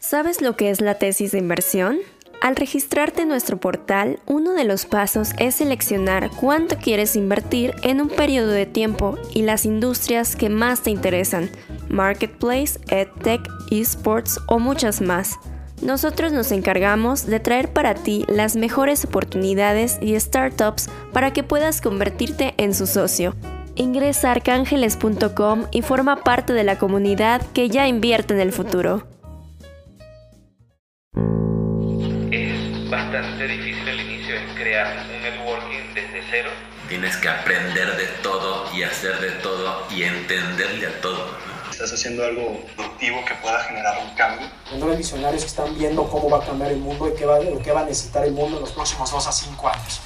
¿Sabes lo que es la tesis de inversión? Al registrarte en nuestro portal, uno de los pasos es seleccionar cuánto quieres invertir en un periodo de tiempo y las industrias que más te interesan, marketplace, edtech, esports o muchas más. Nosotros nos encargamos de traer para ti las mejores oportunidades y startups para que puedas convertirte en su socio. Ingresa a arcángeles.com y forma parte de la comunidad que ya invierte en el futuro. Tienes que aprender de todo y hacer de todo y entenderle a todo. Estás haciendo algo productivo que pueda generar un cambio. Los visionarios que están viendo cómo va a cambiar el mundo y qué va, qué va a necesitar el mundo en los próximos 2 a 5 años.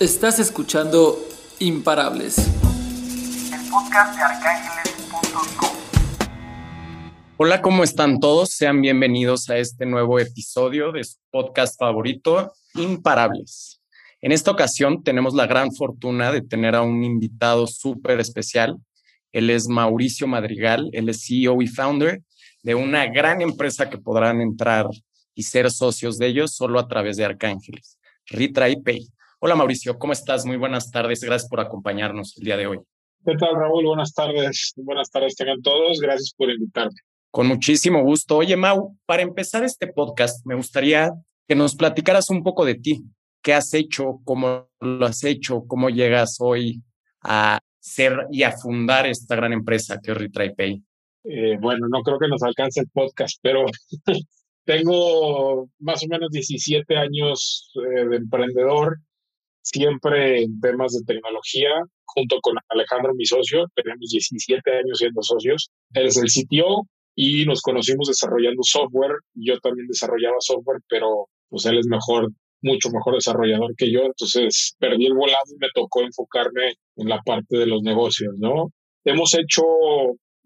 Estás escuchando Imparables. El podcast de arcángeles.com. Hola, ¿cómo están todos? Sean bienvenidos a este nuevo episodio de su podcast favorito, Imparables. En esta ocasión tenemos la gran fortuna de tener a un invitado súper especial. Él es Mauricio Madrigal, él es CEO y founder de una gran empresa que podrán entrar y ser socios de ellos solo a través de Arcángeles, Retry Pay. Hola Mauricio, ¿cómo estás? Muy buenas tardes, gracias por acompañarnos el día de hoy. ¿Qué tal Raúl? Buenas tardes, buenas tardes tengan todos, gracias por invitarme. Con muchísimo gusto. Oye Mau, para empezar este podcast me gustaría que nos platicaras un poco de ti. ¿Qué has hecho? ¿Cómo lo has hecho? ¿Cómo llegas hoy a ser y a fundar esta gran empresa que es RetryPay? Eh, bueno, no creo que nos alcance el podcast, pero tengo más o menos 17 años eh, de emprendedor siempre en temas de tecnología, junto con Alejandro, mi socio, tenemos 17 años siendo socios. Él es el CTO y nos conocimos desarrollando software. Yo también desarrollaba software, pero pues él es mejor, mucho mejor desarrollador que yo. Entonces perdí el volado y me tocó enfocarme en la parte de los negocios, ¿no? Hemos hecho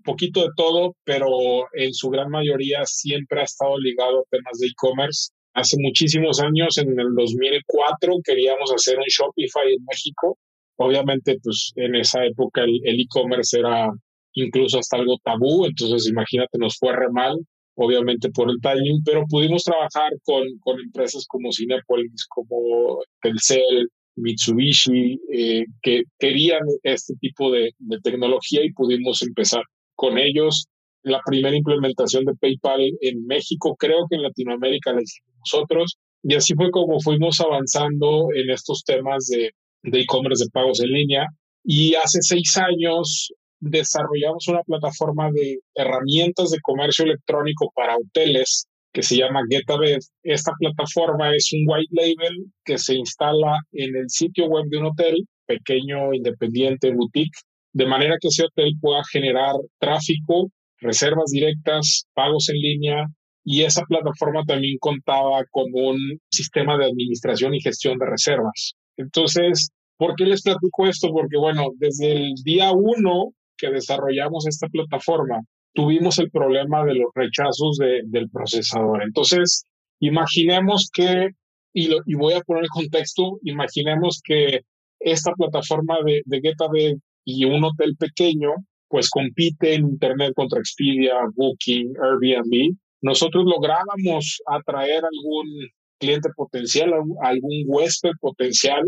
poquito de todo, pero en su gran mayoría siempre ha estado ligado a temas de e-commerce Hace muchísimos años, en el 2004, queríamos hacer un Shopify en México. Obviamente, pues en esa época el e-commerce era incluso hasta algo tabú, entonces imagínate, nos fue re mal, obviamente por el timing, pero pudimos trabajar con, con empresas como Cinepolis, como Telcel, Mitsubishi, eh, que querían este tipo de, de tecnología y pudimos empezar con ellos la primera implementación de PayPal en México, creo que en Latinoamérica la hicimos nosotros. Y así fue como fuimos avanzando en estos temas de e-commerce de, pagos en línea. Y hace seis años desarrollamos una plataforma de herramientas de comercio electrónico para hoteles que se llama GetAbed. Esta plataforma es un white label que se instala en el sitio web de un hotel, pequeño, independiente, boutique, de manera que ese hotel pueda generar tráfico reservas directas, pagos en línea, y esa plataforma también contaba con un sistema de administración y gestión de reservas. Entonces, ¿por qué les platico esto? Porque, bueno, desde el día uno que desarrollamos esta plataforma, tuvimos el problema de los rechazos del procesador. Entonces, imaginemos que, y, lo, y voy a poner el contexto, imaginemos que esta plataforma de, de y un hotel pequeño pues compite en Internet contra Expedia, Booking, Airbnb. Nosotros lográbamos atraer algún cliente potencial, algún huésped potencial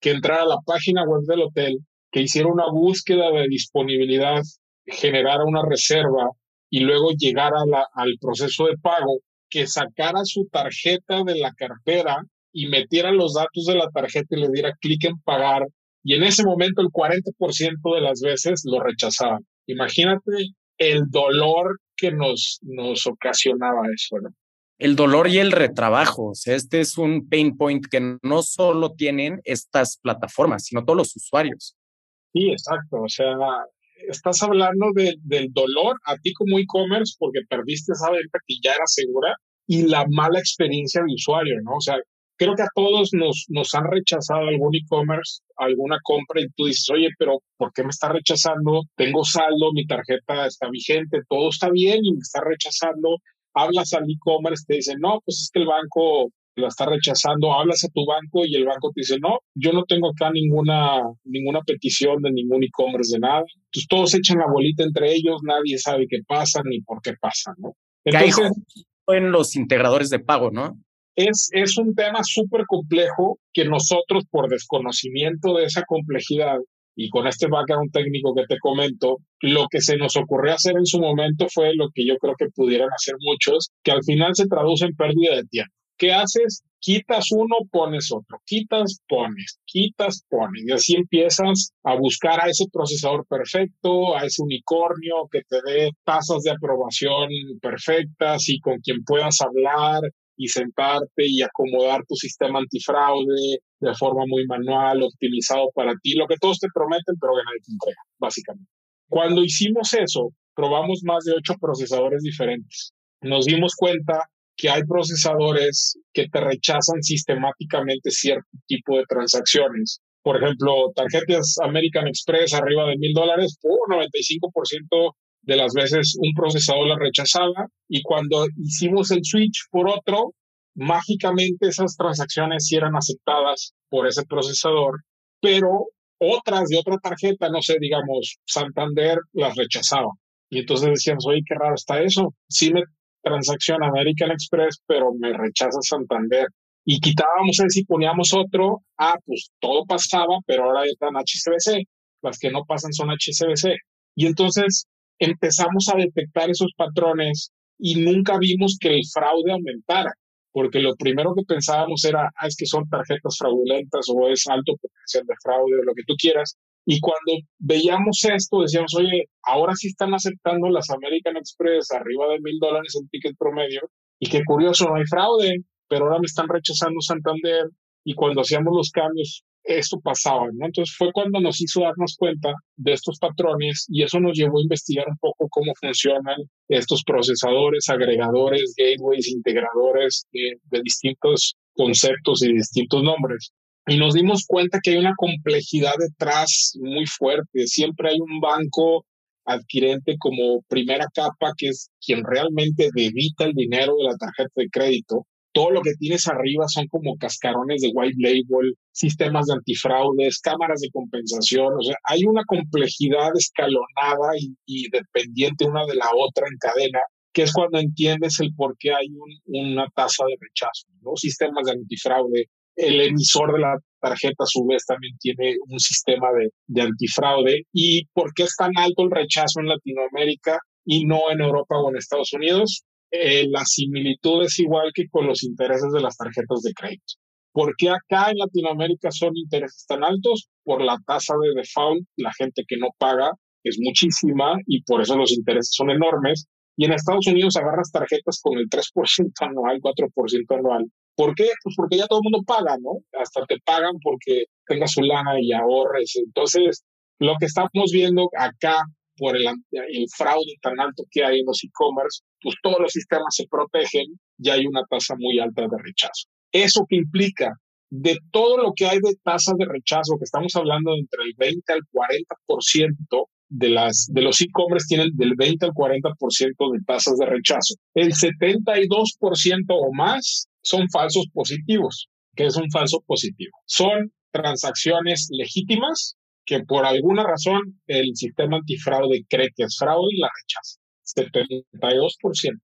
que entrara a la página web del hotel, que hiciera una búsqueda de disponibilidad, generara una reserva y luego llegara al proceso de pago, que sacara su tarjeta de la cartera y metiera los datos de la tarjeta y le diera clic en pagar y en ese momento el 40% de las veces lo rechazaban. Imagínate el dolor que nos, nos ocasionaba eso, ¿no? El dolor y el retrabajo. O sea, este es un pain point que no solo tienen estas plataformas, sino todos los usuarios. Sí, exacto. O sea, estás hablando del dolor a ti como e-commerce porque perdiste esa venta que ya era segura y la mala experiencia de usuario, ¿no? O sea, creo que a todos nos, nos han rechazado algún e-commerce, alguna compra y tú dices, oye, pero ¿por qué me está rechazando? Tengo saldo, mi tarjeta está vigente, todo está bien y me está rechazando. Hablas al e-commerce, te dicen, no, pues es que el banco la está rechazando, hablas a tu banco y el banco te dice, no, yo no tengo acá ninguna, ninguna petición de ningún e-commerce de nada. Entonces todos echan la bolita entre ellos, nadie sabe qué pasa ni por qué pasa, ¿no? Entonces, en los integradores de pago, ¿no? Es, es un tema súper complejo que nosotros, por desconocimiento de esa complejidad y con este background técnico que te comento, lo que se nos ocurrió hacer en su momento fue lo que yo creo que pudieran hacer muchos, que al final se traduce en pérdida de tiempo. ¿Qué haces? Quitas uno, pones otro, quitas, pones, quitas, pones. Y así empiezas a buscar a ese procesador perfecto, a ese unicornio que te dé tasas de aprobación perfectas y con quien puedas hablar y sentarte y acomodar tu sistema antifraude de forma muy manual, optimizado para ti, lo que todos te prometen, pero que nadie te entrega, básicamente. Cuando hicimos eso, probamos más de ocho procesadores diferentes. Nos dimos cuenta que hay procesadores que te rechazan sistemáticamente cierto tipo de transacciones. Por ejemplo, tarjetas American Express arriba de mil dólares, por 95% de las veces un procesador la rechazaba y cuando hicimos el switch por otro, mágicamente esas transacciones sí eran aceptadas por ese procesador, pero otras de otra tarjeta, no sé, digamos, Santander las rechazaba. Y entonces decíamos, oye, qué raro está eso. Sí me transacción American Express, pero me rechaza Santander. Y quitábamos ese y poníamos otro, ah, pues todo pasaba, pero ahora están HCBC. Las que no pasan son HCBC. Y entonces empezamos a detectar esos patrones y nunca vimos que el fraude aumentara, porque lo primero que pensábamos era, ah, es que son tarjetas fraudulentas o es alto potencial de fraude o lo que tú quieras, y cuando veíamos esto, decíamos, oye, ahora sí están aceptando las American Express arriba de mil dólares el ticket promedio. Y qué curioso, no hay fraude, pero ahora me están rechazando Santander. Y cuando hacíamos los cambios, esto pasaba, ¿no? Entonces fue cuando nos hizo darnos cuenta de estos patrones y eso nos llevó a investigar un poco cómo funcionan estos procesadores, agregadores, gateways, integradores de distintos conceptos y distintos nombres y nos dimos cuenta que hay una complejidad detrás muy fuerte. Siempre hay un banco adquirente como primera capa, que es quien realmente debita el dinero de la tarjeta de crédito. Todo lo que tienes arriba son como cascarones de white label, sistemas de antifraudes, cámaras de compensación. O sea, hay una complejidad escalonada y, dependiente una de la otra en cadena, que es cuando entiendes el por qué hay una tasa de rechazo. ¿no? Sistemas de antifraude, el emisor de la tarjeta a su vez también tiene un sistema de, antifraude. ¿Y por qué es tan alto el rechazo en Latinoamérica y no en Europa o en Estados Unidos? Eh, la similitud es igual que con los intereses de las tarjetas de crédito. ¿Por qué acá en Latinoamérica son intereses tan altos? Por la tasa de default, la gente que no paga es muchísima y por eso los intereses son enormes. Y en Estados Unidos agarras tarjetas con el 3% anual, 4% anual, ¿Por qué? Pues porque ya todo el mundo paga, ¿no? Hasta te pagan porque tengas su lana y ahorres. Entonces, lo que estamos viendo acá por el, el fraude tan alto que hay en los e-commerce, pues todos los sistemas se protegen y hay una tasa muy alta de rechazo. ¿Eso que implica? De todo lo que hay de tasas de rechazo, que estamos hablando de entre el 20 al 40% de, las, de los e-commerce tienen del 20 al 40% de tasas de rechazo. El 72% o más son falsos positivos. ¿Qué es un falso positivo? Son transacciones legítimas que por alguna razón el sistema antifraude cree que es fraude y la rechaza. 72%.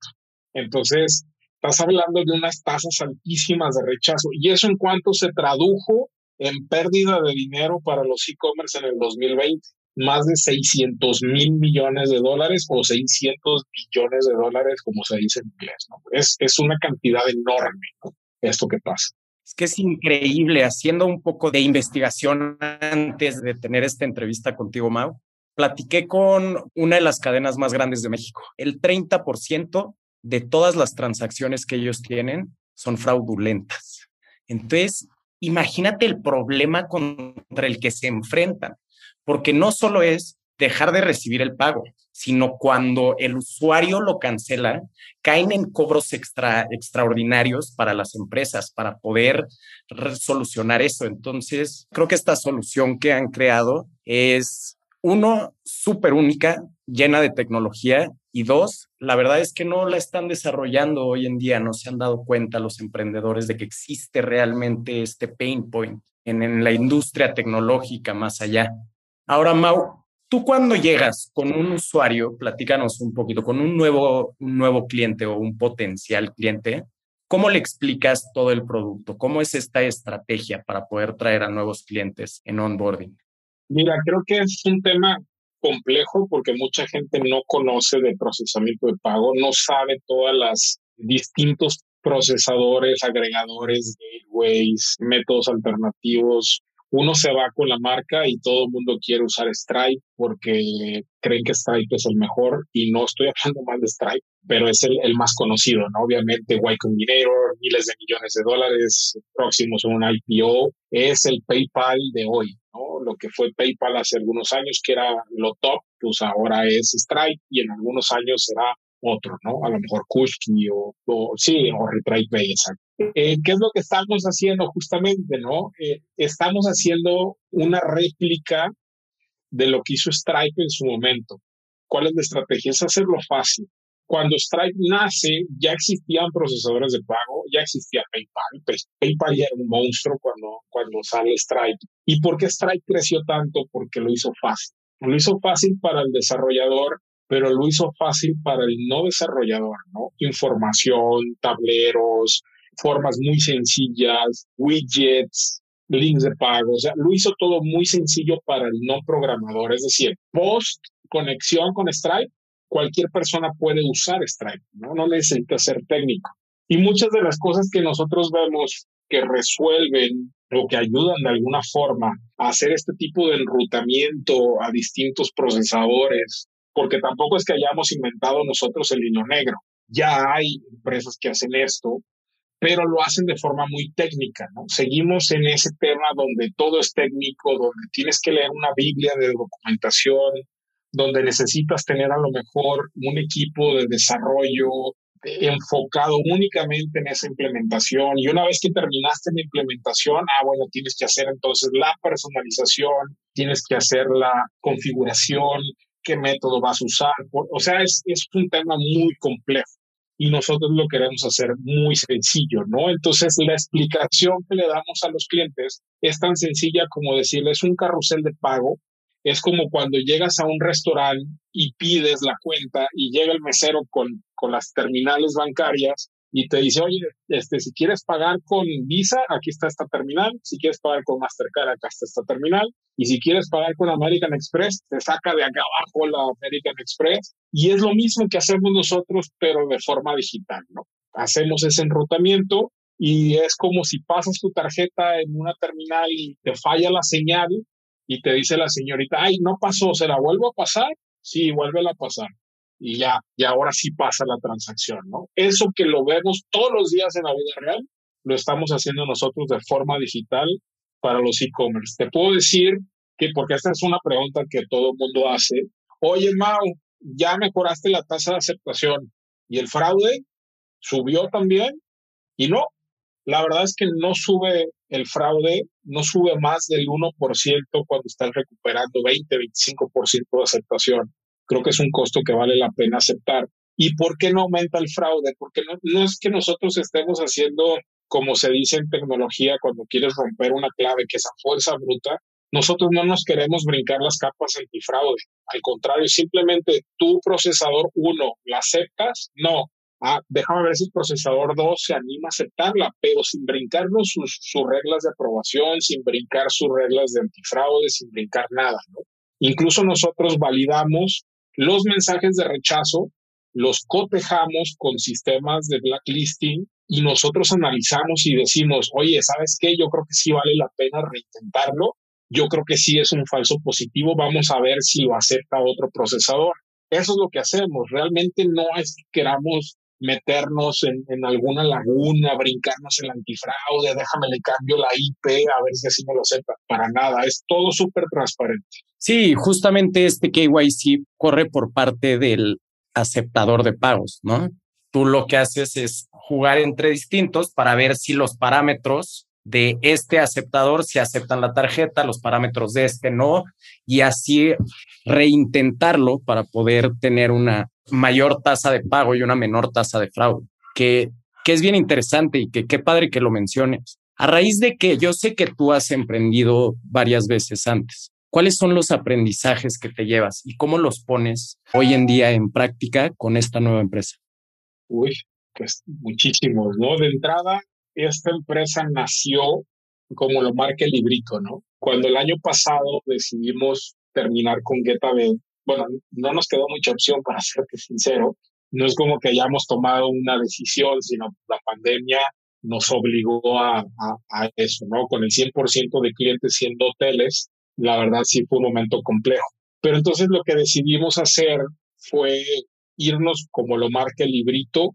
Entonces, estás hablando de unas tasas altísimas de rechazo. ¿Y eso en cuanto se tradujo en pérdida de dinero para los e-commerce en el 2020? Más de 600 mil millones de dólares o 600 billones de dólares, como se dice en inglés. ¿no? Es, es una cantidad enorme esto que pasa. Es que es increíble, haciendo un poco de investigación antes de tener esta entrevista contigo, Mau, platiqué con una de las cadenas más grandes de México. El 30% de todas las transacciones que ellos tienen son fraudulentas. Entonces, imagínate el problema contra el que se enfrentan, porque no solo es dejar de recibir el pago, sino cuando el usuario lo cancela, caen en cobros extra, extraordinarios para las empresas para poder solucionar eso. Entonces, creo que esta solución que han creado es, uno, súper única, llena de tecnología, y dos, la verdad es que no la están desarrollando hoy en día, no se han dado cuenta los emprendedores de que existe realmente este pain point en, en la industria tecnológica más allá. Ahora, Mau, Tú cuando llegas con un usuario, platícanos un poquito, con un nuevo, un nuevo cliente o un potencial cliente, ¿cómo le explicas todo el producto? ¿Cómo es esta estrategia para poder traer a nuevos clientes en onboarding? Mira, creo que es un tema complejo porque mucha gente no conoce de procesamiento de pago, no sabe todas las distintos procesadores, agregadores, gateways, métodos alternativos. Uno se va con la marca y todo el mundo quiere usar Stripe porque creen que Stripe es el mejor y no estoy hablando mal de Stripe, pero es el, el más conocido, ¿no? Obviamente Y Combinator, miles de millones de dólares próximos a un IPO, es el PayPal de hoy, ¿no? Lo que fue PayPal hace algunos años, que era lo top, pues ahora es Stripe y en algunos años será otro, ¿no? A lo mejor Kushki o, o sí, o Pay, exacto. Eh, ¿Qué es lo que estamos haciendo justamente, no? Eh, estamos haciendo una réplica de lo que hizo Stripe en su momento. ¿Cuál es la estrategia? Es hacerlo fácil. Cuando Stripe nace, ya existían procesadores de pago, ya existía PayPal. Pues, PayPal ya era un monstruo cuando, cuando sale Stripe. ¿Y por qué Stripe creció tanto? Porque lo hizo fácil. Lo hizo fácil para el desarrollador pero lo hizo fácil para el no desarrollador, ¿no? Información, tableros, formas muy sencillas, widgets, links de pago, o sea, lo hizo todo muy sencillo para el no programador, es decir, post conexión con Stripe, cualquier persona puede usar Stripe, ¿no? No necesita ser técnico. Y muchas de las cosas que nosotros vemos que resuelven o que ayudan de alguna forma a hacer este tipo de enrutamiento a distintos procesadores porque tampoco es que hayamos inventado nosotros el hilo negro. Ya hay empresas que hacen esto, pero lo hacen de forma muy técnica, ¿no? Seguimos en ese tema donde todo es técnico, donde tienes que leer una Biblia de documentación, donde necesitas tener a lo mejor un equipo de desarrollo enfocado únicamente en esa implementación y una vez que terminaste la implementación, ah, bueno, tienes que hacer entonces la personalización, tienes que hacer la configuración, qué método vas a usar. O sea, es, es un tema muy complejo y nosotros lo queremos hacer muy sencillo, ¿no? Entonces, la explicación que le damos a los clientes es tan sencilla como decirles un carrusel de pago. Es como cuando llegas a un restaurante y pides la cuenta y llega el mesero con, con las terminales bancarias y te dice, oye, este, si quieres pagar con Visa, aquí está esta terminal, si quieres pagar con Mastercard, acá está esta terminal, y si quieres pagar con American Express, te saca de acá abajo la American Express, y es lo mismo que hacemos nosotros, pero de forma digital, ¿no? Hacemos ese enrutamiento y es como si pasas tu tarjeta en una terminal y te falla la señal y te dice la señorita, ay, no pasó, ¿se la vuelvo a pasar? Sí, vuélvela a pasar y ya, y ahora sí pasa la transacción, ¿no? Eso que lo vemos todos los días en la vida real, lo estamos haciendo nosotros de forma digital para los e-commerce. Te puedo decir que, porque esta es una pregunta que todo el mundo hace, oye, Mau, ya mejoraste la tasa de aceptación y el fraude subió también y no, la verdad es que no sube el fraude, no sube más del 1% cuando estás recuperando 20, 25% de aceptación creo que es un costo que vale la pena aceptar. ¿Y por qué no aumenta el fraude? Porque no, no es que nosotros estemos haciendo, como se dice en tecnología, cuando quieres romper una clave, que es a fuerza bruta, nosotros no nos queremos brincar las capas antifraude. Al contrario, simplemente tu procesador 1 la aceptas, no. Ah, déjame ver si el procesador 2 se anima a aceptarla, pero sin brincarnos sus, sus reglas de aprobación, sin brincar sus reglas de antifraude, sin brincar nada, ¿no? Incluso nosotros validamos los mensajes de rechazo los cotejamos con sistemas de blacklisting y nosotros analizamos y decimos, oye, ¿sabes qué? Yo creo que sí vale la pena reintentarlo. Yo creo que sí es un falso positivo. Vamos a ver si lo acepta otro procesador. Eso es lo que hacemos. Realmente no es que queramos meternos en, en, alguna laguna, brincarnos el antifraude, déjame le cambio la IP a ver si así me lo acepta. Para nada, es todo súper transparente. Sí, justamente este KYC corre por parte del aceptador de pagos, ¿no? Tú lo que haces es jugar entre distintos para ver si los parámetros de este aceptador se aceptan la tarjeta, los parámetros de este no, y así reintentarlo para poder tener una mayor tasa de pago y una menor tasa de fraude, que, que es bien interesante y que qué padre que lo menciones. A raíz de que yo sé que tú has emprendido varias veces antes, ¿Cuáles son los aprendizajes que te llevas y cómo los pones hoy en día en práctica con esta nueva empresa? Uy, pues muchísimos, ¿no? De entrada, esta empresa nació como lo marca el librito, ¿no? Cuando el año pasado decidimos terminar con GetaB, bueno, no nos quedó mucha opción para serte sincero, no es como que hayamos tomado una decisión, sino la pandemia nos obligó a, a, eso, ¿no? Con el 100% de clientes siendo hoteles, la verdad sí fue un momento complejo. Pero entonces lo que decidimos hacer fue irnos como lo marca el librito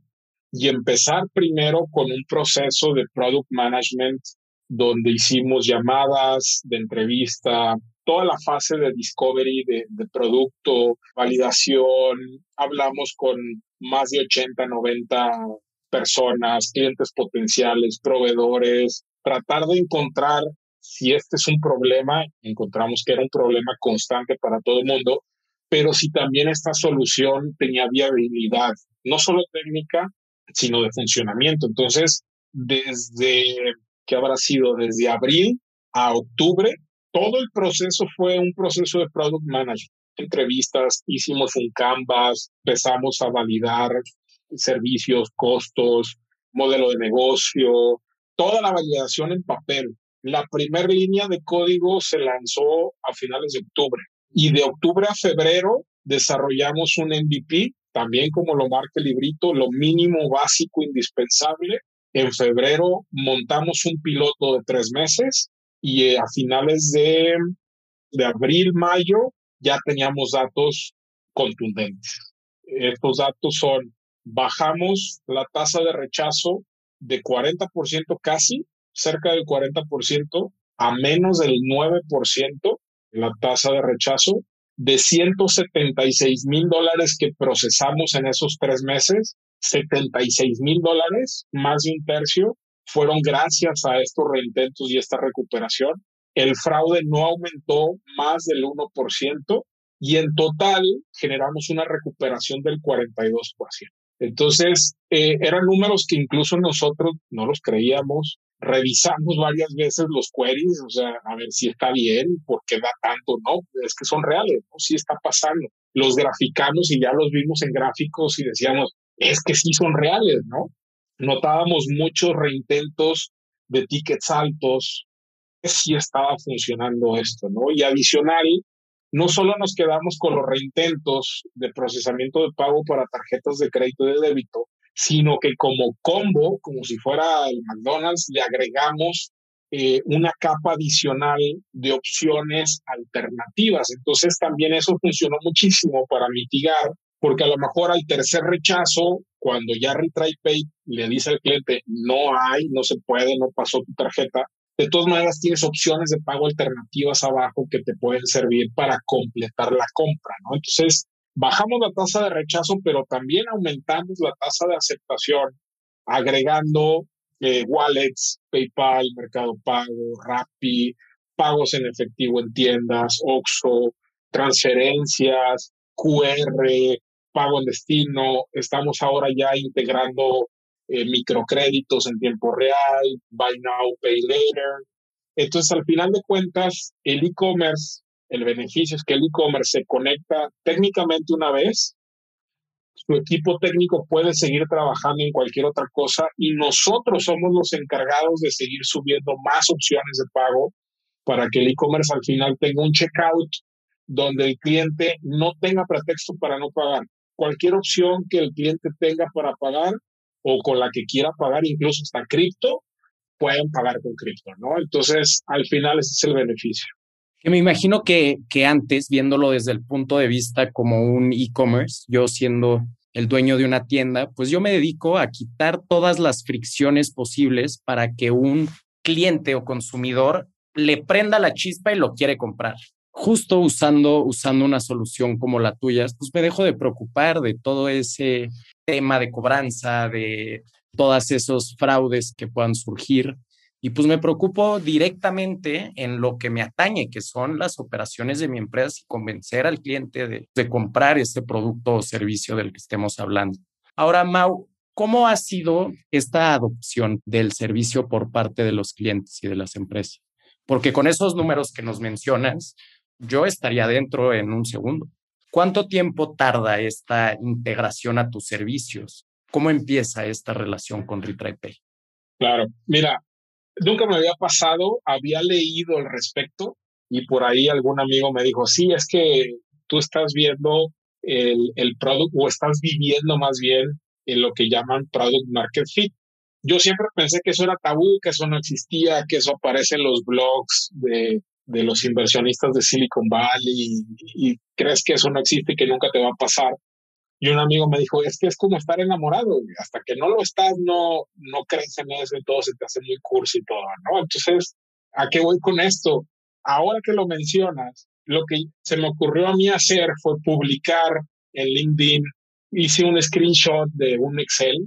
y empezar primero con un proceso de product management donde hicimos llamadas de entrevista, toda la fase de discovery de, de, producto, validación, hablamos con más de 80, 90 personas, clientes potenciales, proveedores, tratar de encontrar si este es un problema, encontramos que era un problema constante para todo el mundo, pero si también esta solución tenía viabilidad, no solo técnica, sino de funcionamiento. Entonces, desde, ¿qué habrá sido? Desde abril a octubre, todo el proceso fue un proceso de product management. Entrevistas, hicimos un canvas, empezamos a validar servicios, costos, modelo de negocio, toda la validación en papel. La primera línea de código se lanzó a finales de octubre y de octubre a febrero desarrollamos un MVP, también como lo marca el librito, lo mínimo básico indispensable. En febrero montamos un piloto de tres meses y eh, a finales de, de abril, mayo, ya teníamos datos contundentes. Estos datos son, bajamos la tasa de rechazo de 40% casi, cerca del 40%, a menos del 9% la tasa de rechazo. De 176 mil dólares que procesamos en esos tres meses, 76 mil dólares, más de un tercio, fueron gracias a estos reintentos y esta recuperación. El fraude no aumentó más del 1% y en total generamos una recuperación del 42%. Entonces, eh, eran números que incluso nosotros no los creíamos. Revisamos varias veces los queries, o sea, a ver si está bien, por qué da tanto, no, es que son reales, ¿no? Sí está pasando. Los graficamos y ya los vimos en gráficos y decíamos, es que sí son reales, ¿no? notábamos muchos reintentos de tickets altos, sí estaba funcionando esto, ¿no? Y adicional, no solo nos quedamos con los reintentos de procesamiento de pago para tarjetas de crédito y de débito, sino que como combo, como si fuera el McDonald's, le agregamos eh, una capa adicional de opciones alternativas. Entonces también eso funcionó muchísimo para mitigar porque a lo mejor al tercer rechazo, cuando ya Retry Pay le dice al cliente, no hay, no se puede, no pasó tu tarjeta, de todas maneras tienes opciones de pago alternativas abajo que te pueden servir para completar la compra, ¿no? Entonces, bajamos la tasa de rechazo, pero también aumentamos la tasa de aceptación, agregando eh, wallets, PayPal, Mercado Pago, Rappi, pagos en efectivo en tiendas, OXO, transferencias, QR, pago en destino, estamos ahora ya integrando eh, microcréditos en tiempo real, buy now, pay later. Entonces, al final de cuentas, el e-commerce, el beneficio es que el e-commerce se conecta técnicamente una vez, su equipo técnico puede seguir trabajando en cualquier otra cosa y nosotros somos los encargados de seguir subiendo más opciones de pago para que el e-commerce al final tenga un checkout donde el cliente no tenga pretexto para no pagar cualquier opción que el cliente tenga para pagar o con la que quiera pagar, incluso hasta cripto, pueden pagar con cripto, ¿no? Entonces, al final ese es el beneficio. me imagino que, que antes, viéndolo desde el punto de vista como un e-commerce, yo siendo el dueño de una tienda, pues yo me dedico a quitar todas las fricciones posibles para que un cliente o consumidor le prenda la chispa y lo quiere comprar justo usando, usando una solución como la tuya, pues me dejo de preocupar de todo ese tema de cobranza, de todos esos fraudes que puedan surgir. Y pues me preocupo directamente en lo que me atañe, que son las operaciones de mi empresa y convencer al cliente de, comprar este producto o servicio del que estemos hablando. Ahora, Mau, ¿cómo ha sido esta adopción del servicio por parte de los clientes y de las empresas? Porque con esos números que nos mencionas, yo estaría dentro en un segundo. ¿Cuánto tiempo tarda esta integración a tus servicios? ¿Cómo empieza esta relación con ReTryPay? Claro, mira, nunca me había pasado, había leído al respecto y por ahí algún amigo me dijo, sí, es que tú estás viendo el, el producto o estás viviendo más bien en lo que llaman product market fit. Yo siempre pensé que eso era tabú, que eso no existía, que eso aparece en los blogs de, de los inversionistas de Silicon Valley y, crees que eso no existe y que nunca te va a pasar. Y un amigo me dijo, es que es como estar enamorado, hasta que no lo estás, no, no crees en eso y todo se te hace muy cursi y todo, ¿no? Entonces, ¿a qué voy con esto? Ahora que lo mencionas, lo que se me ocurrió a mí hacer fue publicar en LinkedIn, hice un screenshot de un Excel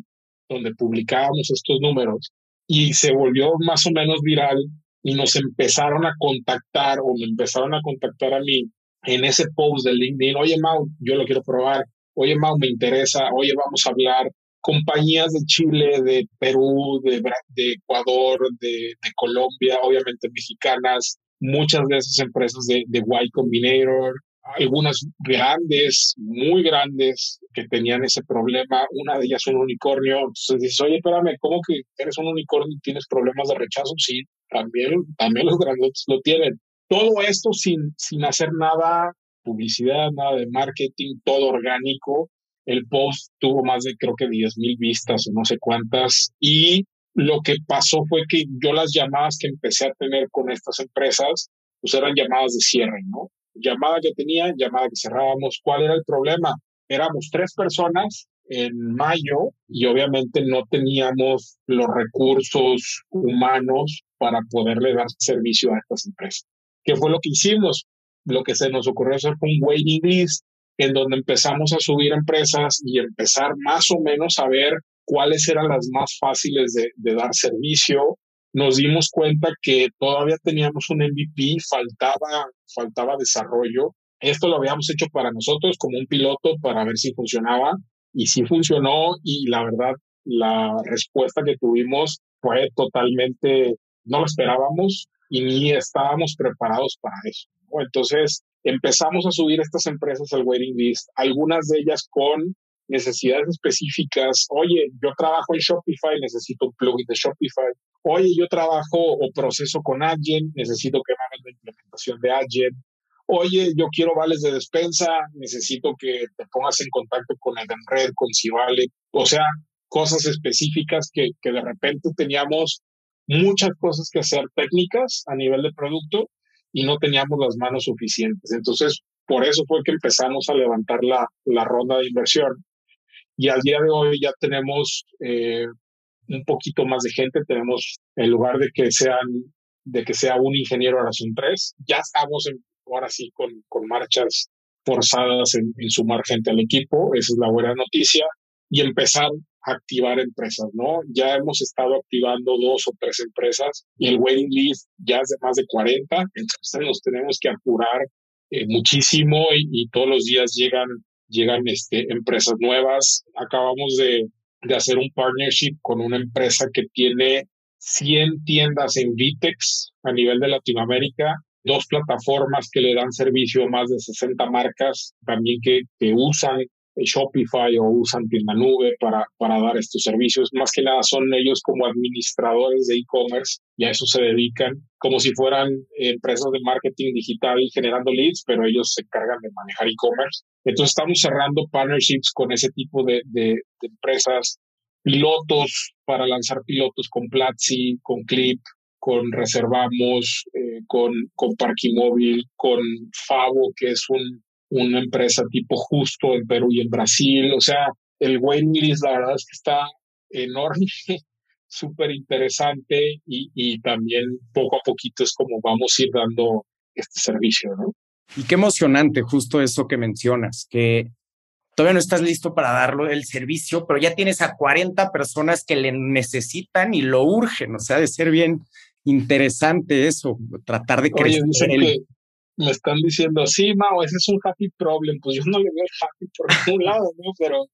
donde publicábamos estos números y se volvió más o menos viral y nos empezaron a contactar o me empezaron a contactar a mí en ese post de LinkedIn, oye Mau, yo lo quiero probar, oye Mau, me interesa, oye, vamos a hablar, compañías de Chile, de Perú, de, de Ecuador, de, de, Colombia, obviamente mexicanas, muchas de esas empresas de, de Y Combinator, algunas grandes, muy grandes, que tenían ese problema. Una de ellas un unicornio. Entonces dices, oye, espérame, ¿cómo que eres un unicornio y tienes problemas de rechazo? Sí, también, también los grandes lo tienen. Todo esto sin, sin hacer nada, publicidad, nada de marketing, todo orgánico. El post tuvo más de creo que 10 mil vistas o no sé cuántas. Y lo que pasó fue que yo las llamadas que empecé a tener con estas empresas, pues eran llamadas de cierre, ¿no? Llamada que tenía, llamada que cerrábamos. ¿Cuál era el problema? Éramos tres personas en mayo y obviamente no teníamos los recursos humanos para poderle dar servicio a estas empresas. ¿Qué fue lo que hicimos? Lo que se nos ocurrió hacer fue un waiting list en donde empezamos a subir empresas y empezar más o menos a ver cuáles eran las más fáciles de, de dar servicio. Nos dimos cuenta que todavía teníamos un MVP, faltaba, faltaba desarrollo. Esto lo habíamos hecho para nosotros como un piloto para ver si funcionaba y sí funcionó y la verdad la respuesta que tuvimos fue totalmente no lo esperábamos y ni estábamos preparados para eso. Entonces empezamos a subir estas empresas al waiting list, algunas de ellas con necesidades específicas. Oye, yo trabajo en Shopify, necesito un plugin de Shopify. Oye, yo trabajo o proceso con Agent, necesito que me hagan la implementación de Agent. Oye, yo quiero vales de despensa, necesito que te pongas en contacto con Edenred, con Civale. O sea, cosas específicas que, que de repente teníamos muchas cosas que hacer técnicas a nivel de producto y no teníamos las manos suficientes. Entonces, por eso fue que empezamos a levantar la, la ronda de inversión. Y al día de hoy ya tenemos eh, un poquito más de gente. Tenemos, en lugar de que sean de que sea un ingeniero, ahora son tres. Ya estamos en, ahora sí con, con marchas forzadas en, en sumar gente al equipo. Esa es la buena noticia. Y empezar activar empresas, ¿no? Ya hemos estado activando dos o tres empresas y el waiting list ya es de más de 40, entonces nos tenemos que apurar eh, muchísimo y, todos los días llegan, llegan este, empresas nuevas. Acabamos de, hacer un partnership con una empresa que tiene 100 tiendas en Vitex a nivel de Latinoamérica, dos plataformas que le dan servicio a más de 60 marcas también que usan Shopify o usan tienda nube para, para dar estos servicios. Más que nada son ellos como administradores de e-commerce y a eso se dedican como si fueran empresas de marketing digital generando leads, pero ellos se encargan de manejar e-commerce. Entonces estamos cerrando partnerships con ese tipo de, de, empresas, pilotos para lanzar pilotos con Platzi, con Clip, con Reservamos, eh, con, con Parquimóvil, con Favo, que es un una empresa tipo justo en Perú y en Brasil. O sea, el waiting list la verdad es que está enorme, súper interesante y, y también poco a poquito es como vamos a ir dando este servicio, ¿no? Y qué emocionante justo eso que mencionas, que todavía no estás listo para darlo el servicio, pero ya tienes a 40 personas que le necesitan y lo urgen, o sea, de ser bien interesante eso, tratar de crecer. el me están diciendo, sí, Mao, ese es un happy problem. Pues yo no le veo happy por ningún lado, ¿no? Pero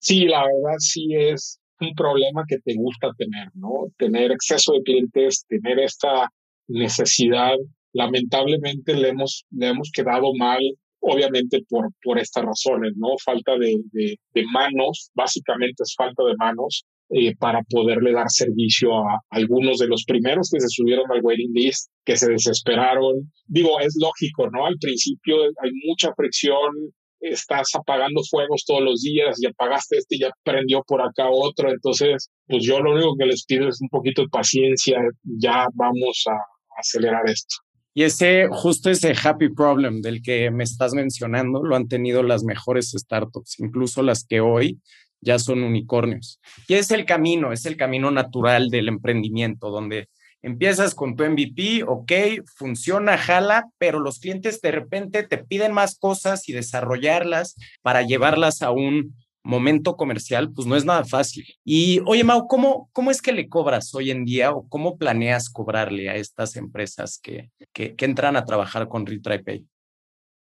sí, la verdad sí es un problema que te gusta tener, ¿no? Tener exceso de clientes, tener esta necesidad lamentablemente le hemos, le hemos quedado mal obviamente por, por estas razones, ¿no? Falta de, de, manos, básicamente es falta de manos eh, para poderle dar servicio a algunos de los primeros que se subieron al waiting list, que se desesperaron. Digo, es lógico, ¿no? Al principio hay mucha fricción, estás apagando fuegos todos los días y apagaste este y ya prendió por acá otro, entonces, pues yo lo único que les pido es un poquito de paciencia, ya vamos a acelerar esto. Y ese, justo ese happy problem del que me estás mencionando, lo han tenido las mejores startups, incluso las que hoy ya son unicornios. Y es el camino, es el camino natural del emprendimiento, donde empiezas con tu MVP, ok, funciona, jala, pero los clientes de repente te piden más cosas y desarrollarlas para llevarlas a un momento comercial, pues no es nada fácil. Y oye, Mau, ¿cómo, cómo es que le cobras hoy en día o cómo planeas cobrarle a estas empresas que, que, entran a trabajar con RetryPay?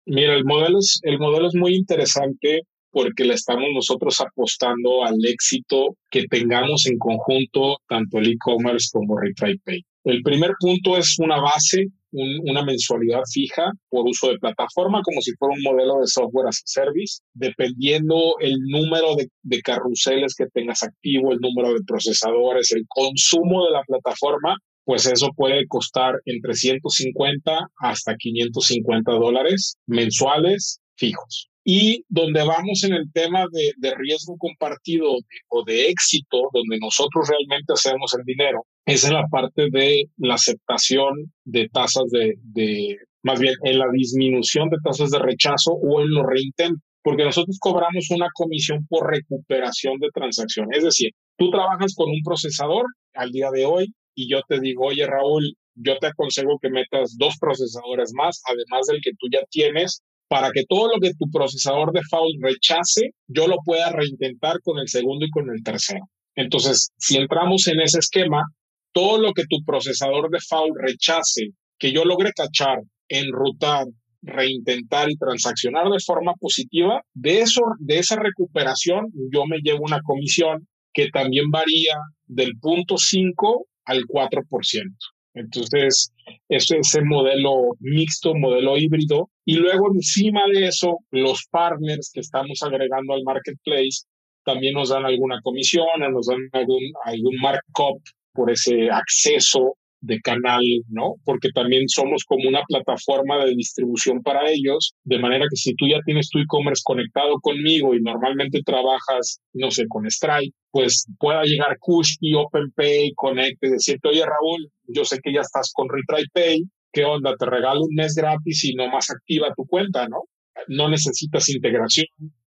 Mira, el modelo, es, el modelo es muy interesante porque le estamos nosotros apostando al éxito que tengamos en conjunto tanto el e-commerce como RetryPay. El primer punto es una base una mensualidad fija por uso de plataforma, como si fuera un modelo de software as a service, dependiendo el número de, de carruseles que tengas activo, el número de procesadores, el consumo de la plataforma, pues eso puede costar entre 150 hasta 550 dólares mensuales fijos. Y donde vamos en el tema de, de riesgo compartido o de éxito, donde nosotros realmente hacemos el dinero, es en la parte de la aceptación de tasas de, de, más bien en la disminución de tasas de rechazo o en los reintentos, porque nosotros cobramos una comisión por recuperación de transacción. Es decir, tú trabajas con un procesador al día de hoy y yo te digo, oye Raúl, yo te aconsejo que metas dos procesadores más, además del que tú ya tienes, para que todo lo que tu procesador default rechace, yo lo pueda reintentar con el segundo y con el tercero. Entonces, si entramos en ese esquema, todo lo que tu procesador default rechace, que yo logre cachar, enrutar, reintentar y transaccionar de forma positiva, de, eso, de esa recuperación yo me llevo una comisión que también varía del punto 5 al 4%. Entonces, ese es el modelo mixto, modelo híbrido. Y luego encima de eso, los partners que estamos agregando al marketplace también nos dan alguna comisión, nos dan algún, algún markup por ese acceso de canal, ¿no? Porque también somos como una plataforma de distribución para ellos, de manera que si tú ya tienes tu e-commerce conectado conmigo y normalmente trabajas, no sé, con Stripe, pues pueda llegar Kushki, OpenPay, Connect y decirte, oye Raúl, yo sé que ya estás con RetryPay, ¿qué onda? Te regalo un mes gratis y no más activa tu cuenta, ¿no? No necesitas integración,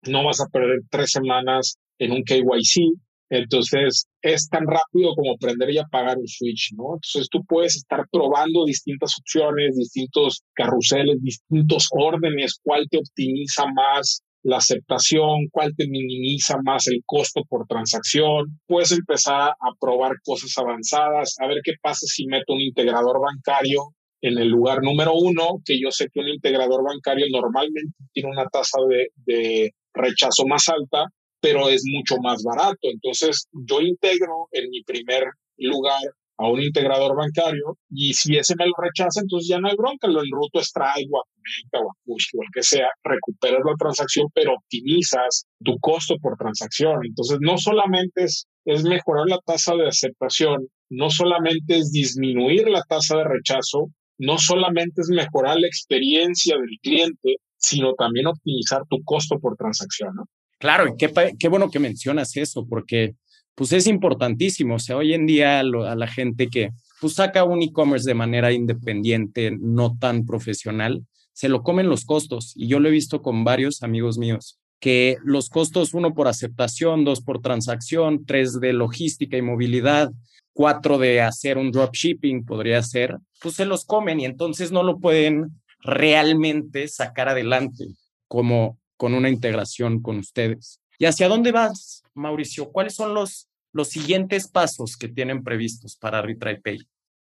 no vas a perder tres semanas en un KYC, entonces, es tan rápido como aprender y apagar un switch, ¿no? Entonces, tú puedes estar probando distintas opciones, distintos carruseles, distintos órdenes, cuál te optimiza más la aceptación, cuál te minimiza más el costo por transacción. Puedes empezar a probar cosas avanzadas, a ver qué pasa si meto un integrador bancario en el lugar número uno, que yo sé que un integrador bancario normalmente tiene una tasa de, de rechazo más alta, pero es mucho más barato. Entonces, yo integro en mi primer lugar a un integrador bancario y si ese me lo rechaza, entonces ya no hay bronca, lo enruto a Stripe o a o a Push o el que sea, recuperas la transacción, pero optimizas tu costo por transacción. Entonces, no solamente es, es mejorar la tasa de aceptación, no solamente es disminuir la tasa de rechazo, no solamente es mejorar la experiencia del cliente, sino también optimizar tu costo por transacción. ¿no? Claro, y qué, bueno que mencionas eso, porque pues es importantísimo. O sea, hoy en día a la gente que pues saca un e-commerce de manera independiente, no tan profesional, se lo comen los costos. Y yo lo he visto con varios amigos míos, que los costos, uno por aceptación, dos por transacción, tres de logística y movilidad, cuatro de hacer un dropshipping, podría ser, pues se los comen y entonces no lo pueden realmente sacar adelante como con una integración con ustedes. ¿Y hacia dónde vas, Mauricio? ¿Cuáles son los, los siguientes pasos que tienen previstos para RetryPay?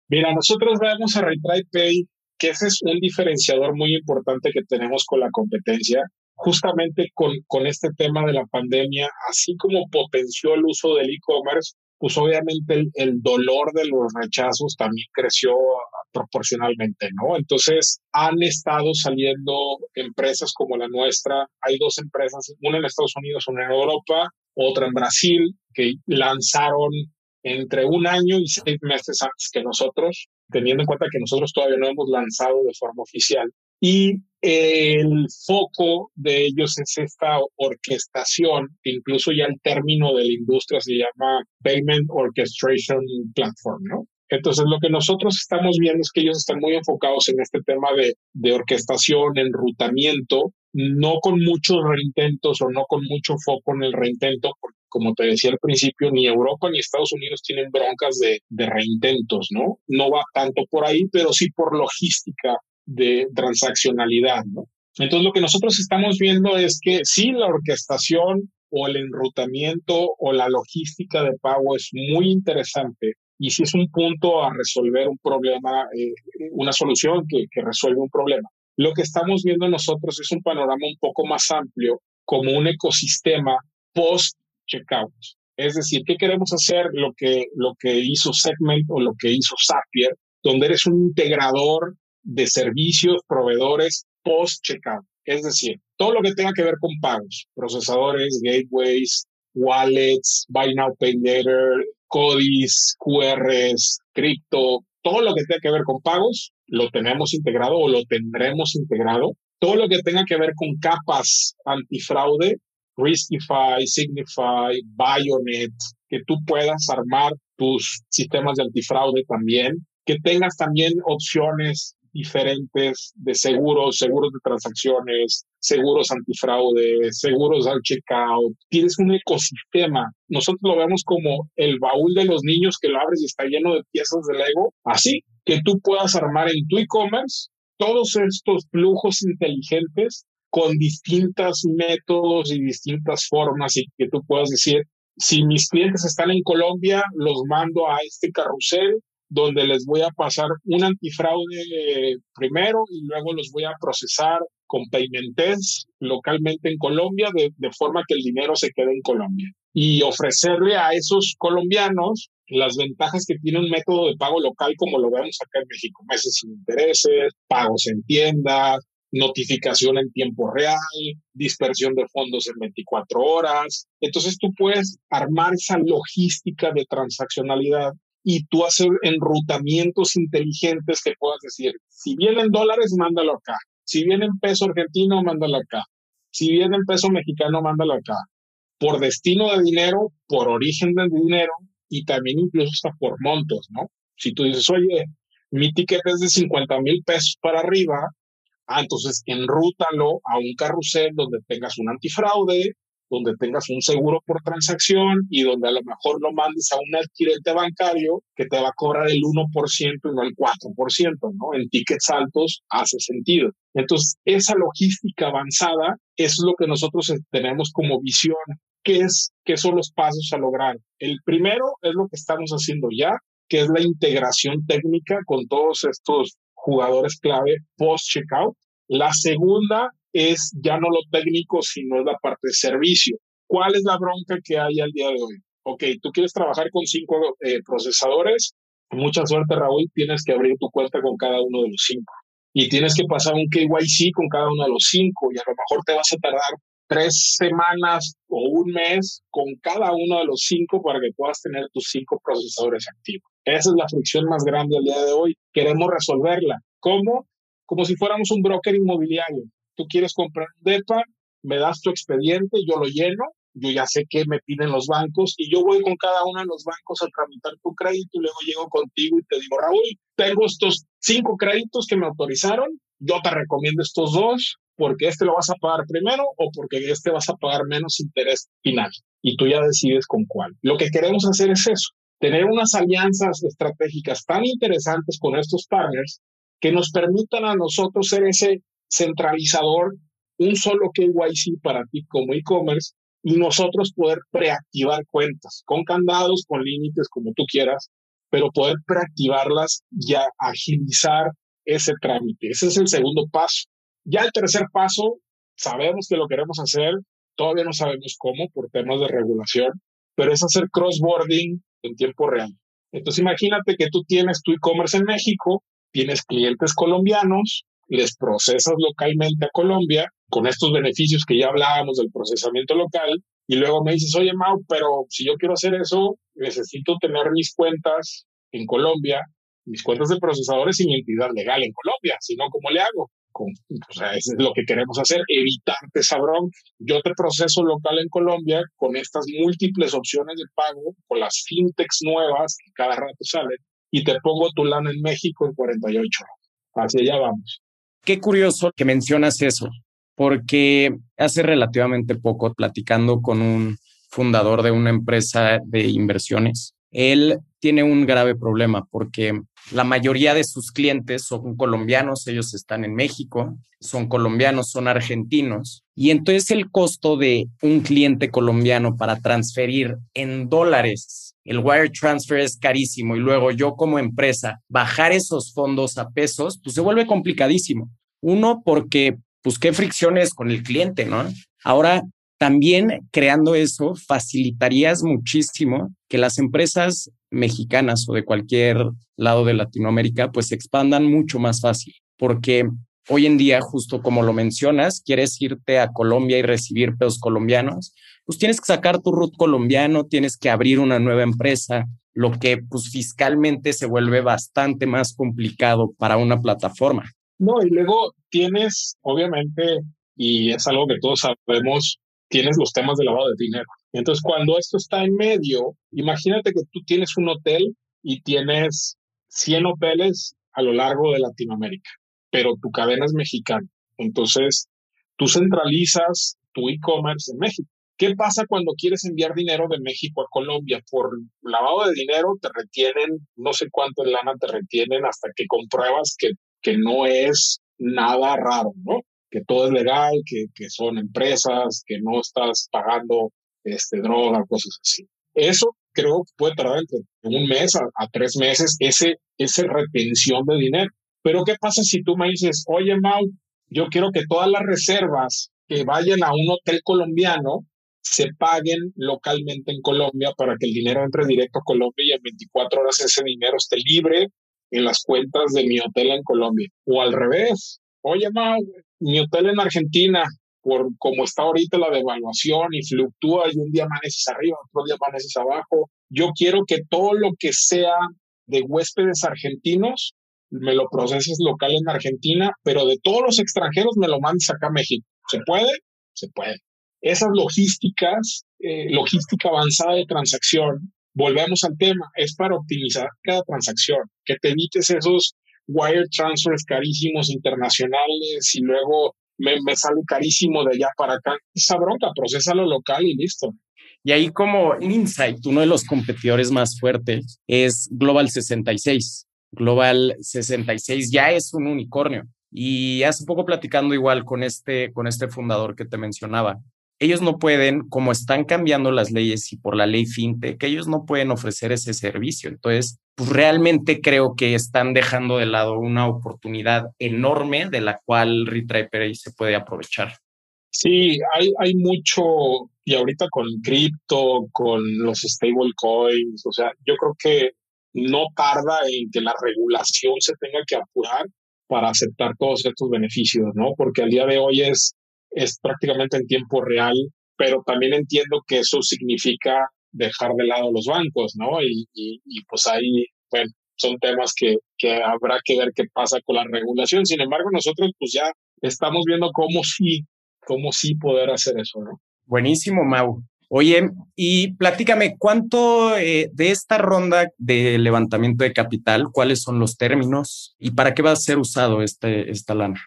Mira, nosotros vemos a RetryPay que ese es un diferenciador muy importante que tenemos con la competencia, justamente con, con este tema de la pandemia, así como potenció el uso del e-commerce, pues obviamente el, dolor de los rechazos también creció proporcionalmente, ¿no? Entonces han estado saliendo empresas como la nuestra. Hay dos empresas, una en Estados Unidos, una en Europa, otra en Brasil, que lanzaron entre un año y seis meses antes que nosotros, teniendo en cuenta que nosotros todavía no hemos lanzado de forma oficial. Y el foco de ellos es esta orquestación, que incluso ya el término de la industria se llama Payment Orchestration Platform, ¿no? Entonces, lo que nosotros estamos viendo es que ellos están muy enfocados en este tema de, de orquestación, enrutamiento, no con muchos reintentos o no con mucho foco en el reintento, porque como te decía al principio, ni Europa ni Estados Unidos tienen broncas de, de reintentos, ¿no? No va tanto por ahí, pero sí por logística de transaccionalidad. Entonces lo que nosotros estamos viendo es que sí, la orquestación o el enrutamiento o la logística de pago es muy interesante y sí es un punto a resolver un problema, eh, una solución que, que resuelve un problema. Lo que estamos viendo nosotros es un panorama un poco más amplio como un ecosistema post checkout. Es decir, ¿qué queremos hacer? Lo que, lo que hizo Segment o lo que hizo Zapier, donde eres un integrador de servicios, proveedores post-checkout. Es decir, todo lo que tenga que ver con pagos, procesadores, gateways, wallets, buy now, pay later, CODIs, QRs, cripto, todo lo que tenga que ver con pagos, lo tenemos integrado o lo tendremos integrado. Todo lo que tenga que ver con capas antifraude, Riskify, Signify, Bionet, que tú puedas armar tus sistemas de antifraude también, que tengas también opciones diferentes de seguros, seguros de transacciones, seguros antifraude, seguros al checkout. Tienes un ecosistema. Nosotros lo vemos como el baúl de los niños que lo abres y está lleno de piezas de Lego. Así que tú puedas armar en tu e-commerce todos estos flujos inteligentes con distintos métodos y distintas formas y que tú puedas decir, si mis clientes están en Colombia, los mando a este carrusel donde les voy a pasar un antifraude primero y luego los voy a procesar con Paymentes localmente en Colombia de, de, forma que el dinero se quede en Colombia y ofrecerle a esos colombianos las ventajas que tiene un método de pago local como lo vemos acá en México, meses sin intereses, pagos en tiendas, notificación en tiempo real, dispersión de fondos en 24 horas. Entonces tú puedes armar esa logística de transaccionalidad y tú hacer enrutamientos inteligentes que puedas decir, si viene en dólares, mándalo acá. Si viene en peso argentino, mándalo acá. Si viene en peso mexicano, mándalo acá. Por destino de dinero, por origen de dinero y también incluso hasta por montos, ¿no? Si tú dices, oye, mi ticket es de 50 mil pesos para arriba, ah, entonces enrútalo a un carrusel donde tengas un antifraude, donde tengas un seguro por transacción y donde a lo mejor lo mandes a un adquirente bancario que te va a cobrar el 1% y no el 4%, ¿no? En tickets altos hace sentido. Entonces, esa logística avanzada es lo que nosotros tenemos como visión. ¿Qué, es, ¿Qué son los pasos a lograr? El primero es lo que estamos haciendo ya, que es la integración técnica con todos estos jugadores clave post-checkout. La segunda es ya no lo técnico, sino la parte de servicio. ¿Cuál es la bronca que hay al día de hoy? Ok, tú quieres trabajar con cinco eh, procesadores, mucha suerte Raúl, tienes que abrir tu cuenta con cada uno de los cinco. Y tienes que pasar un KYC con cada uno de los cinco y a lo mejor te vas a tardar tres semanas o un mes con cada uno de los cinco para que puedas tener tus cinco procesadores activos. Esa es la fricción más grande al día de hoy. Queremos resolverla. ¿Cómo? Como si fuéramos un broker inmobiliario tú quieres comprar un DEPA, me das tu expediente, yo lo lleno, yo ya sé qué me piden los bancos y yo voy con cada uno de los bancos a tramitar tu crédito y luego llego contigo y te digo, Raúl, tengo estos cinco créditos que me autorizaron, yo te recomiendo estos dos porque este lo vas a pagar primero o porque este vas a pagar menos interés final y tú ya decides con cuál. Lo que queremos hacer es eso, tener unas alianzas estratégicas tan interesantes con estos partners que nos permitan a nosotros ser ese centralizador, un solo KYC para ti como e-commerce y nosotros poder preactivar cuentas con candados, con límites, como tú quieras, pero poder preactivarlas ya agilizar ese trámite. Ese es el segundo paso. Ya el tercer paso, sabemos que lo queremos hacer, todavía no sabemos cómo por temas de regulación, pero es hacer cross-boarding en tiempo real. Entonces imagínate que tú tienes tu e-commerce en México, tienes clientes colombianos, les procesas localmente a Colombia con estos beneficios que ya hablábamos del procesamiento local y luego me dices, oye Mau, pero si yo quiero hacer eso, necesito tener mis cuentas en Colombia, mis cuentas de procesadores y mi entidad legal en Colombia, si no, ¿cómo le hago? o sea, eso es lo que queremos hacer, evitarte esa bronca. Yo te proceso local en Colombia con estas múltiples opciones de pago, con las fintechs nuevas que cada rato salen, y te pongo tu lana en México en 48 horas. Hacia allá vamos. Qué curioso que mencionas eso, porque hace relativamente poco, platicando con un fundador de una empresa de inversiones, él tiene un grave problema porque la mayoría de sus clientes son colombianos, ellos están en México, son colombianos, son argentinos. Y entonces el costo de un cliente colombiano para transferir en dólares, el wire transfer es carísimo y luego yo como empresa bajar esos fondos a pesos, pues se vuelve complicadísimo. Uno, porque pues qué fricciones con el cliente, ¿no? Ahora, también creando eso, facilitarías muchísimo que las empresas mexicanas o de cualquier lado de Latinoamérica pues se expandan mucho más fácil, porque hoy en día, justo como lo mencionas, quieres irte a Colombia y recibir pesos colombianos, pues tienes que sacar tu root colombiano, tienes que abrir una nueva empresa, lo que pues fiscalmente se vuelve bastante más complicado para una plataforma. No, y luego tienes, obviamente, y es algo que todos sabemos, tienes los temas de lavado de dinero. Entonces, cuando esto está en medio, imagínate que tú tienes un hotel y tienes 100 hoteles a lo largo de Latinoamérica, pero tu cadena es mexicana. Entonces, tú centralizas tu e-commerce en México. ¿Qué pasa cuando quieres enviar dinero de México a Colombia? Por lavado de dinero te retienen, no sé cuánto en lana te retienen hasta que compruebas que, que no es nada raro, ¿no? Que todo es legal, que, que son empresas, que no estás pagando este, droga, cosas así. Eso creo que puede tardar entre un mes a, tres meses ese, esa retención de dinero. Pero ¿qué pasa si tú me dices, oye, Mau, yo quiero que todas las reservas que vayan a un hotel colombiano se paguen localmente en Colombia para que el dinero entre directo a Colombia y en 24 horas ese dinero esté libre en las cuentas de mi hotel en Colombia. O al revés, oye, Mau, mi hotel en Argentina, por como está ahorita la devaluación y fluctúa y un día amaneces arriba, otro día amaneces abajo, yo quiero que todo lo que sea de huéspedes argentinos me lo proceses local en Argentina, pero de todos los extranjeros me lo mandes acá a México. ¿Se puede? Se puede. Esas logísticas, eh, logística avanzada de transacción, volvemos al tema, es para optimizar cada transacción, que te evites esos wire transfers carísimos internacionales y luego me, me sale carísimo de allá para acá. Esa bronca, lo local y listo. Y ahí como Insight, uno de los competidores más fuertes es Global 66. Global 66 ya es un unicornio. Y hace poco platicando igual con este, con este fundador que te mencionaba, ellos no pueden, como están cambiando las leyes y por la ley fintech, ellos no pueden ofrecer ese servicio. Entonces, pues realmente creo que están dejando de lado una oportunidad enorme de la cual Retriper se puede aprovechar. Sí, hay, hay mucho, y ahorita con cripto, con los stable coins, o sea, yo creo que no tarda en que la regulación se tenga que apurar para aceptar todos estos beneficios, ¿no? Porque al día de hoy es es prácticamente en tiempo real, pero también entiendo que eso significa dejar de lado los bancos, ¿no? Y, y, pues ahí, bueno, son temas que, que habrá que ver qué pasa con la regulación. Sin embargo, nosotros pues ya estamos viendo cómo sí, cómo sí poder hacer eso, ¿no? Buenísimo, Mau. Oye, y platícame, ¿cuánto eh, de esta ronda de levantamiento de capital, cuáles son los términos y para qué va a ser usado este, esta lana?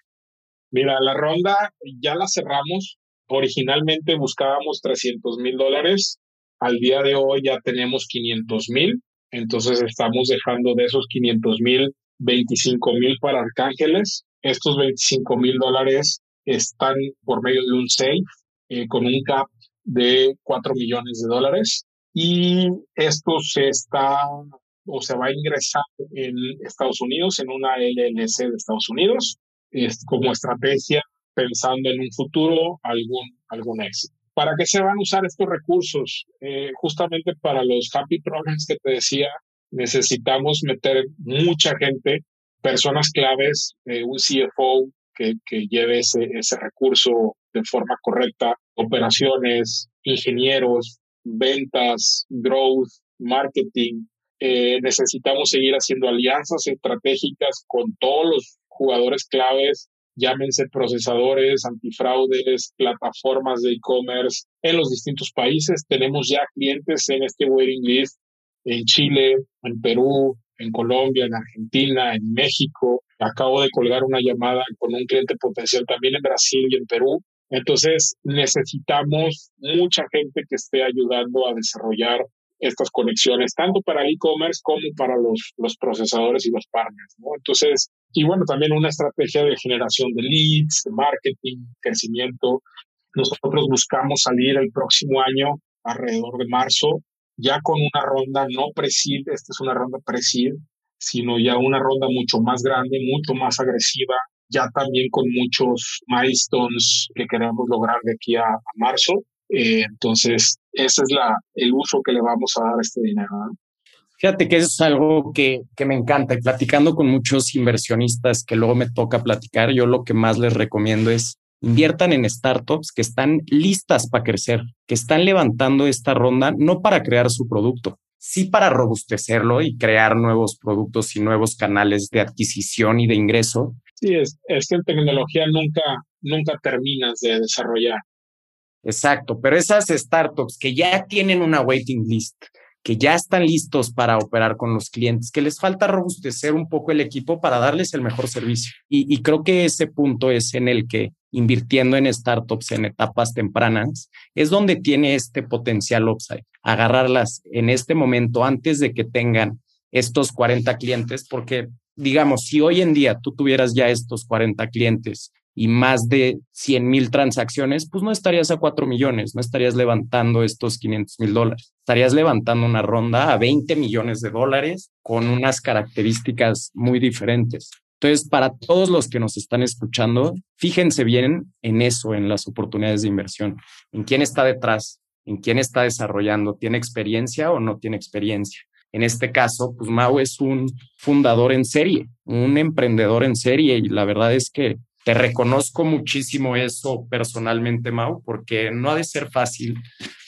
Mira, la ronda ya la cerramos. Originalmente buscábamos 300 mil dólares. Al día de hoy ya tenemos 500 mil. Entonces estamos dejando de esos 500 mil 25 mil para Arcángeles. Estos 25 mil dólares están por medio de un safe eh, con un cap de 4 millones de dólares. Y esto se está o se va a ingresar en Estados Unidos, en una LLC de Estados Unidos es como estrategia pensando en un futuro algún, algún éxito. ¿Para qué se van a usar estos recursos? Eh, justamente para los happy programs que te decía, necesitamos meter mucha gente, personas claves, eh, un CFO que, que lleve ese, ese recurso de forma correcta, operaciones, ingenieros, ventas, growth, marketing. Eh, necesitamos seguir haciendo alianzas estratégicas con todos los jugadores claves llámense procesadores, antifraudes, plataformas de e-commerce en los distintos países. Tenemos ya clientes en este waiting list en Chile, en Perú, en Colombia, en Argentina, en México. Acabo de colgar una llamada con un cliente potencial también en Brasil y en Perú. Entonces necesitamos mucha gente que esté ayudando a desarrollar estas conexiones, tanto para el e-commerce como para los, los procesadores y los partners. Entonces, y bueno, también una estrategia de generación de leads, de marketing, crecimiento. Nosotros buscamos salir el próximo año, alrededor de marzo, ya con una ronda no pre-seed, esta es una ronda pre-seed, sino ya una ronda mucho más grande, mucho más agresiva, ya también con muchos milestones que queremos lograr de aquí a, marzo. Eh, entonces, ese es la, el uso que le vamos a dar a este dinero. Fíjate que eso es algo que, que, me encanta y platicando con muchos inversionistas que luego me toca platicar, yo lo que más les recomiendo es inviertan en startups que están listas para crecer, que están levantando esta ronda no para crear su producto, sí para robustecerlo y crear nuevos productos y nuevos canales de adquisición y de ingreso. Sí, es, es que en tecnología nunca, nunca terminas de desarrollar. Exacto, pero esas startups que ya tienen una waiting list, que ya están listos para operar con los clientes, que les falta robustecer un poco el equipo para darles el mejor servicio. Y, creo que ese punto es en el que invirtiendo en startups en etapas tempranas es donde tiene este potencial upside. Agarrarlas en este momento antes de que tengan estos 40 clientes, porque digamos, si hoy en día tú tuvieras ya estos 40 clientes y más de 100 mil transacciones, pues no estarías a 4 millones, no estarías levantando estos 500 mil dólares. Estarías levantando una ronda a 20 millones de dólares con unas características muy diferentes. Entonces, para todos los que nos están escuchando, fíjense bien en eso, en las oportunidades de inversión, en quién está detrás, en quién está desarrollando, tiene experiencia o no tiene experiencia. En este caso, pues Mau es un fundador en serie, un emprendedor en serie y la verdad es que te reconozco muchísimo eso personalmente, Mau, porque no ha de ser fácil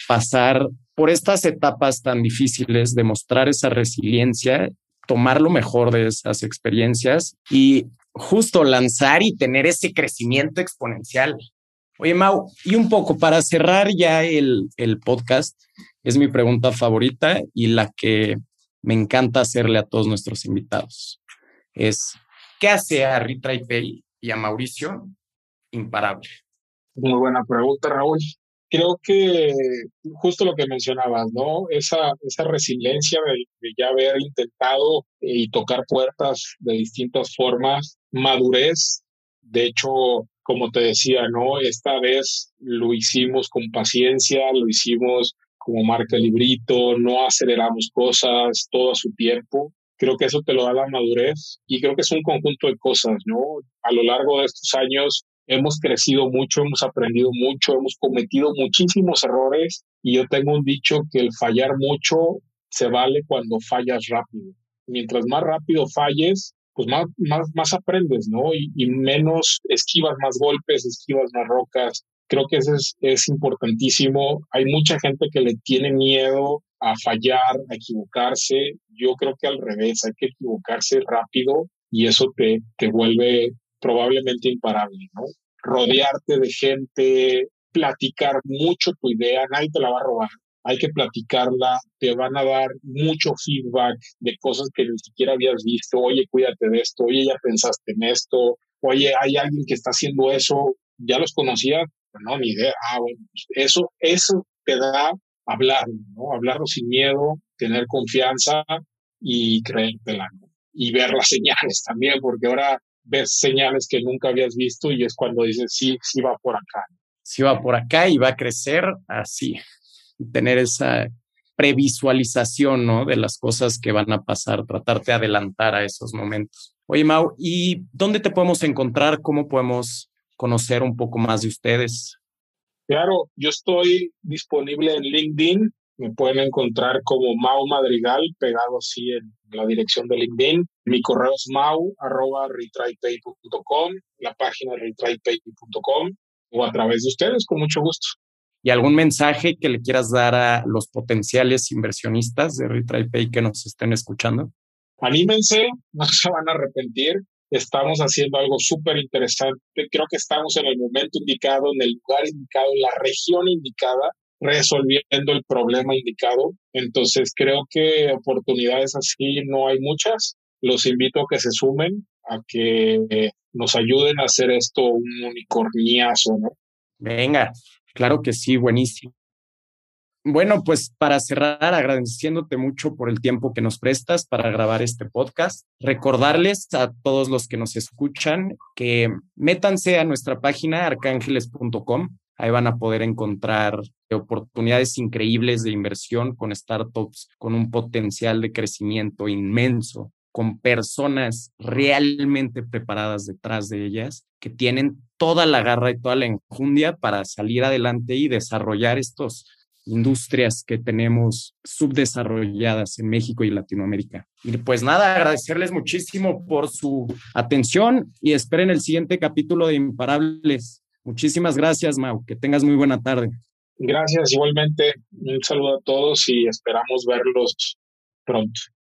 pasar por estas etapas tan difíciles, demostrar esa resiliencia, tomar lo mejor de esas experiencias y justo lanzar y tener ese crecimiento exponencial. Oye, Mau, y un poco para cerrar ya el, el podcast, es mi pregunta favorita y la que me encanta hacerle a todos nuestros invitados. Es, ¿qué hace a Pay y a Mauricio, imparable. Muy buena pregunta, Raúl. Creo que justo lo que mencionabas, ¿no? Esa, esa resiliencia de, ya haber intentado y tocar puertas de distintas formas, madurez. De hecho, como te decía, ¿no? Esta vez lo hicimos con paciencia, lo hicimos como marca librito, no aceleramos cosas todo a su tiempo Creo que eso te lo da la madurez y creo que es un conjunto de cosas, ¿no? A lo largo de estos años hemos crecido mucho, hemos aprendido mucho, hemos cometido muchísimos errores y yo tengo un dicho que el fallar mucho se vale cuando fallas rápido. Mientras más rápido falles, pues más, más, más aprendes, ¿no? Y, menos esquivas más golpes, esquivas más rocas. Creo que eso es, es importantísimo. Hay mucha gente que le tiene miedo a fallar, a equivocarse. Yo creo que al revés, hay que equivocarse rápido y eso te, te vuelve probablemente imparable, ¿no? Rodearte de gente, platicar mucho tu idea, nadie te la va a robar. Hay que platicarla, te van a dar mucho feedback de cosas que ni siquiera habías visto. Oye, cuídate de esto, oye, ya pensaste en esto, oye, hay alguien que está haciendo eso, ya los conocía, no, ni idea. Ah, bueno, pues eso, eso te da hablarlo, ¿no? Hablarlo sin miedo, tener confianza y creértela, ¿no? Y ver las señales también, porque ahora ves señales que nunca habías visto y es cuando dices, sí, sí va por acá. Sí va por acá y va a crecer así. Tener esa previsualización, ¿no? De las cosas que van a pasar, tratarte de adelantar a esos momentos. Oye, Mau, ¿y dónde te podemos encontrar? ¿Cómo podemos conocer un poco más de ustedes? Claro, yo estoy disponible en LinkedIn. Me pueden encontrar como Mau Madrigal, pegado así en la dirección de LinkedIn. Mi correo es mau arroba la página retrypay.com o a través de ustedes, con mucho gusto. ¿Y algún mensaje que le quieras dar a los potenciales inversionistas de RetryPay que nos estén escuchando? Anímense, no se van a arrepentir. Estamos haciendo algo súper interesante. Creo que estamos en el momento indicado, en el lugar indicado, en la región indicada, resolviendo el problema indicado. Entonces, creo que oportunidades así no hay muchas. Los invito a que se sumen, a que nos ayuden a hacer esto un unicorniazo, ¿no? Venga, claro que sí, buenísimo. Bueno, pues para cerrar, agradeciéndote mucho por el tiempo que nos prestas para grabar este podcast, recordarles a todos los que nos escuchan que métanse a nuestra página arcángeles.com. Ahí van a poder encontrar oportunidades increíbles de inversión con startups con un potencial de crecimiento inmenso, con personas realmente preparadas detrás de ellas, que tienen toda la garra y toda la enjundia para salir adelante y desarrollar estos industrias que tenemos subdesarrolladas en México y Latinoamérica. Y pues nada, agradecerles muchísimo por su atención y esperen el siguiente capítulo de Imparables. Muchísimas gracias, Mau. Que tengas muy buena tarde. Gracias, igualmente. Un saludo a todos y esperamos verlos pronto.